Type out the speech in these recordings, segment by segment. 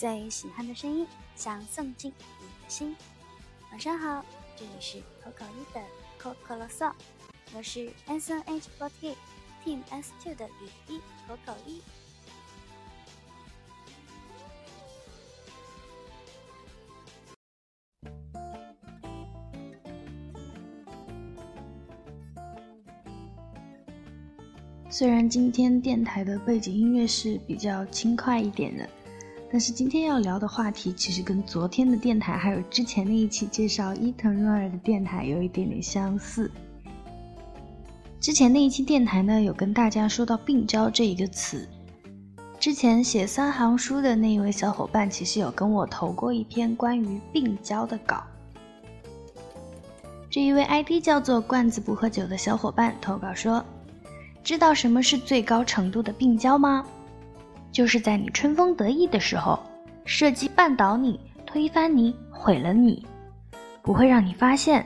最喜欢的声音，想送进你的心。晚上好，这里是口口一的口口啰嗦，我是 S N H forty Team S two 的雨一口口一。虽然今天电台的背景音乐是比较轻快一点的，但是今天要聊的话题其实跟昨天的电台还有之前那一期介绍伊藤润二的电台有一点点相似。之前那一期电台呢，有跟大家说到“病娇”这一个词。之前写三行书的那一位小伙伴，其实有跟我投过一篇关于病娇的稿。这一位 ID 叫做“罐子不喝酒”的小伙伴投稿说。知道什么是最高程度的病娇吗？就是在你春风得意的时候，设计绊倒你、推翻你、毁了你，不会让你发现。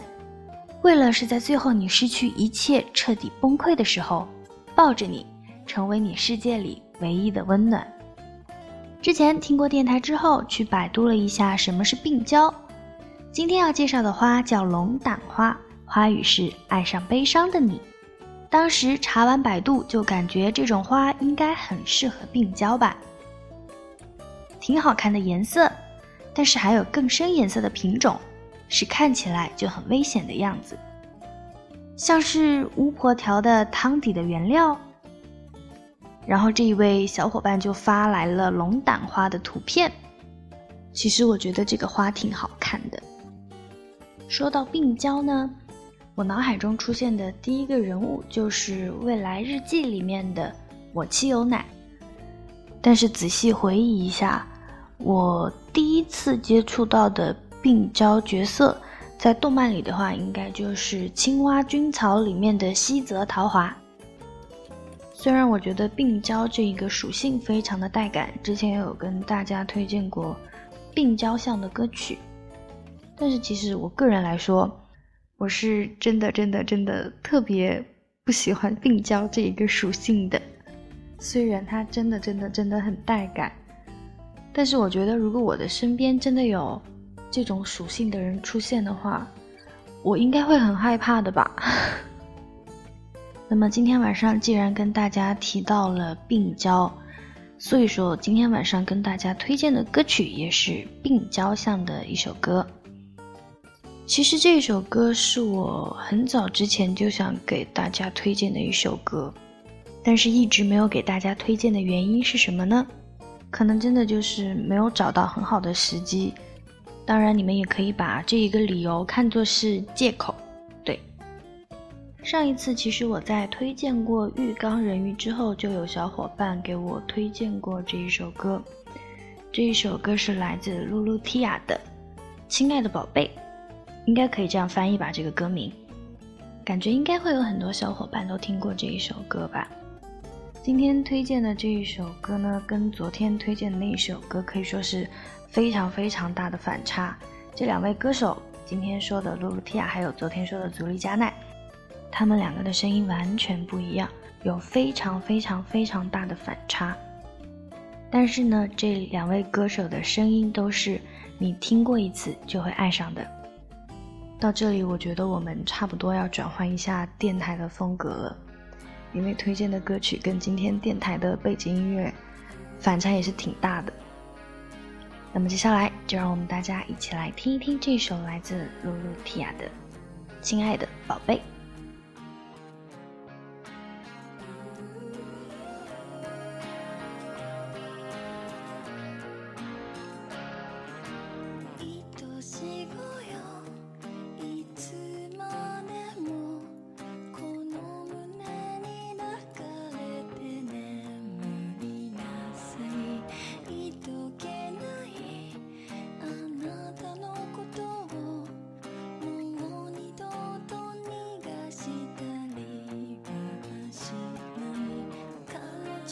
为了是在最后你失去一切、彻底崩溃的时候，抱着你，成为你世界里唯一的温暖。之前听过电台之后，去百度了一下什么是病娇。今天要介绍的花叫龙胆花，花语是爱上悲伤的你。当时查完百度，就感觉这种花应该很适合病娇吧，挺好看的颜色，但是还有更深颜色的品种，是看起来就很危险的样子，像是巫婆调的汤底的原料。然后这一位小伙伴就发来了龙胆花的图片，其实我觉得这个花挺好看的。说到病娇呢。我脑海中出现的第一个人物就是《未来日记》里面的我妻有奶，但是仔细回忆一下，我第一次接触到的病娇角色，在动漫里的话，应该就是《青蛙军草》里面的西泽桃华。虽然我觉得病娇这一个属性非常的带感，之前也有跟大家推荐过病娇向的歌曲，但是其实我个人来说。我是真的真的真的特别不喜欢病娇这一个属性的，虽然它真的真的真的很带感，但是我觉得如果我的身边真的有这种属性的人出现的话，我应该会很害怕的吧。那么今天晚上既然跟大家提到了病娇，所以说今天晚上跟大家推荐的歌曲也是病娇向的一首歌。其实这首歌是我很早之前就想给大家推荐的一首歌，但是一直没有给大家推荐的原因是什么呢？可能真的就是没有找到很好的时机。当然，你们也可以把这一个理由看作是借口。对，上一次其实我在推荐过《浴缸人鱼》之后，就有小伙伴给我推荐过这一首歌。这一首歌是来自露露提亚的《亲爱的宝贝》。应该可以这样翻译吧，这个歌名，感觉应该会有很多小伙伴都听过这一首歌吧。今天推荐的这一首歌呢，跟昨天推荐的那一首歌可以说是非常非常大的反差。这两位歌手，今天说的露露提亚，还有昨天说的足利加奈，他们两个的声音完全不一样，有非常非常非常大的反差。但是呢，这两位歌手的声音都是你听过一次就会爱上的。到这里，我觉得我们差不多要转换一下电台的风格了，因为推荐的歌曲跟今天电台的背景音乐反差也是挺大的。那么接下来，就让我们大家一起来听一听这首来自露露提亚的《亲爱的宝贝》。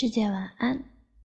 世界晚安。